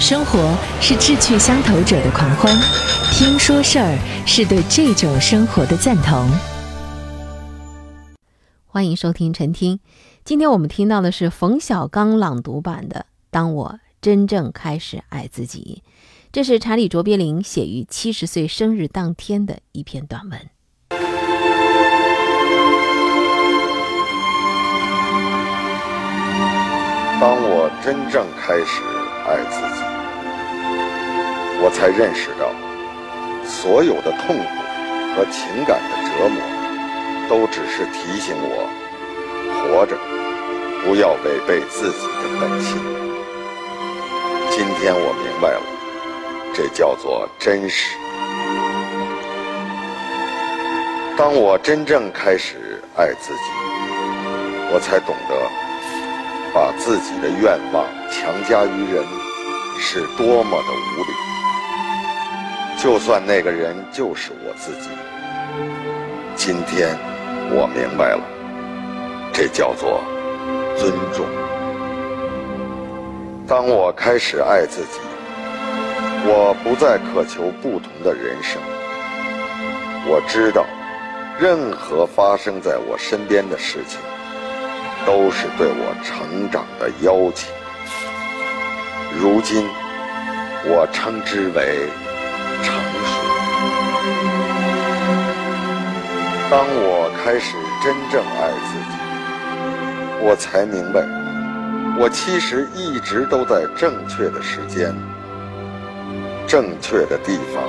生活是志趣相投者的狂欢，听说事儿是对这种生活的赞同。欢迎收听晨听，今天我们听到的是冯小刚朗读版的《当我真正开始爱自己》，这是查理卓别林写于七十岁生日当天的一篇短文。当我真正开始爱自己，我才认识到，所有的痛苦和情感的折磨，都只是提醒我，活着不要违背自己的本性。今天我明白了，这叫做真实。当我真正开始爱自己，我才懂得。把自己的愿望强加于人，是多么的无理。就算那个人就是我自己，今天我明白了，这叫做尊重。当我开始爱自己，我不再渴求不同的人生。我知道，任何发生在我身边的事情。都是对我成长的邀请。如今，我称之为。当我开始真正爱自己，我才明白，我其实一直都在正确的时间、正确的地方，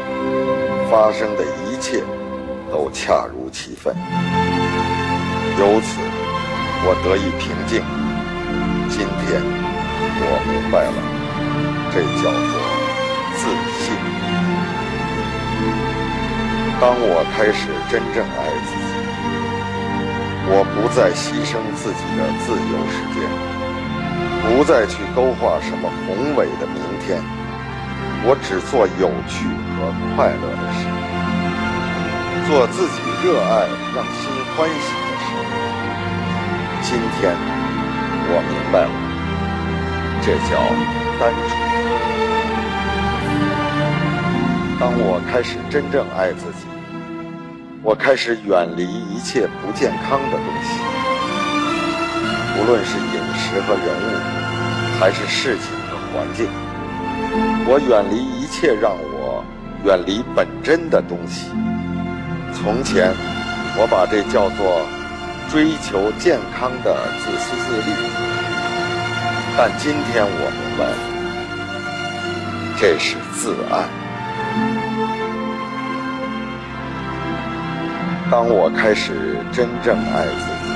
发生的一切都恰如其分。由此。我得以平静。今天我明白了，这叫做自信。当我开始真正爱自己，我不再牺牲自己的自由时间，不再去勾画什么宏伟的明天，我只做有趣和快乐的事，做自己热爱、让心欢喜的事。今天我明白了，这叫单纯。当我开始真正爱自己，我开始远离一切不健康的东西，无论是饮食和人物，还是事情和环境。我远离一切让我远离本真的东西。从前，我把这叫做。追求健康的自私自利，但今天我明白，这是自爱。当我开始真正爱自己，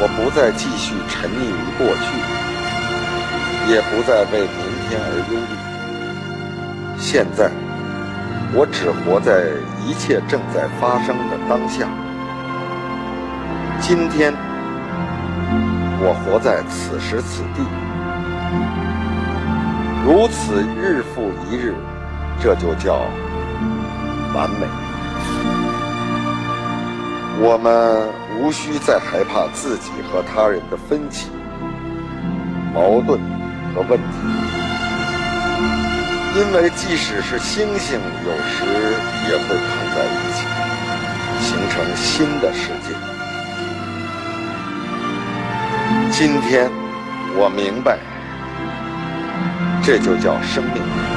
我不再继续沉溺于过去，也不再为明天而忧虑。现在，我只活在一切正在发生的当下。今天，我活在此时此地，如此日复一日，这就叫完美。我们无需再害怕自己和他人的分歧、矛盾和问题，因为即使是星星，有时也会碰在一起，形成新的世界。今天，我明白，这就叫生命。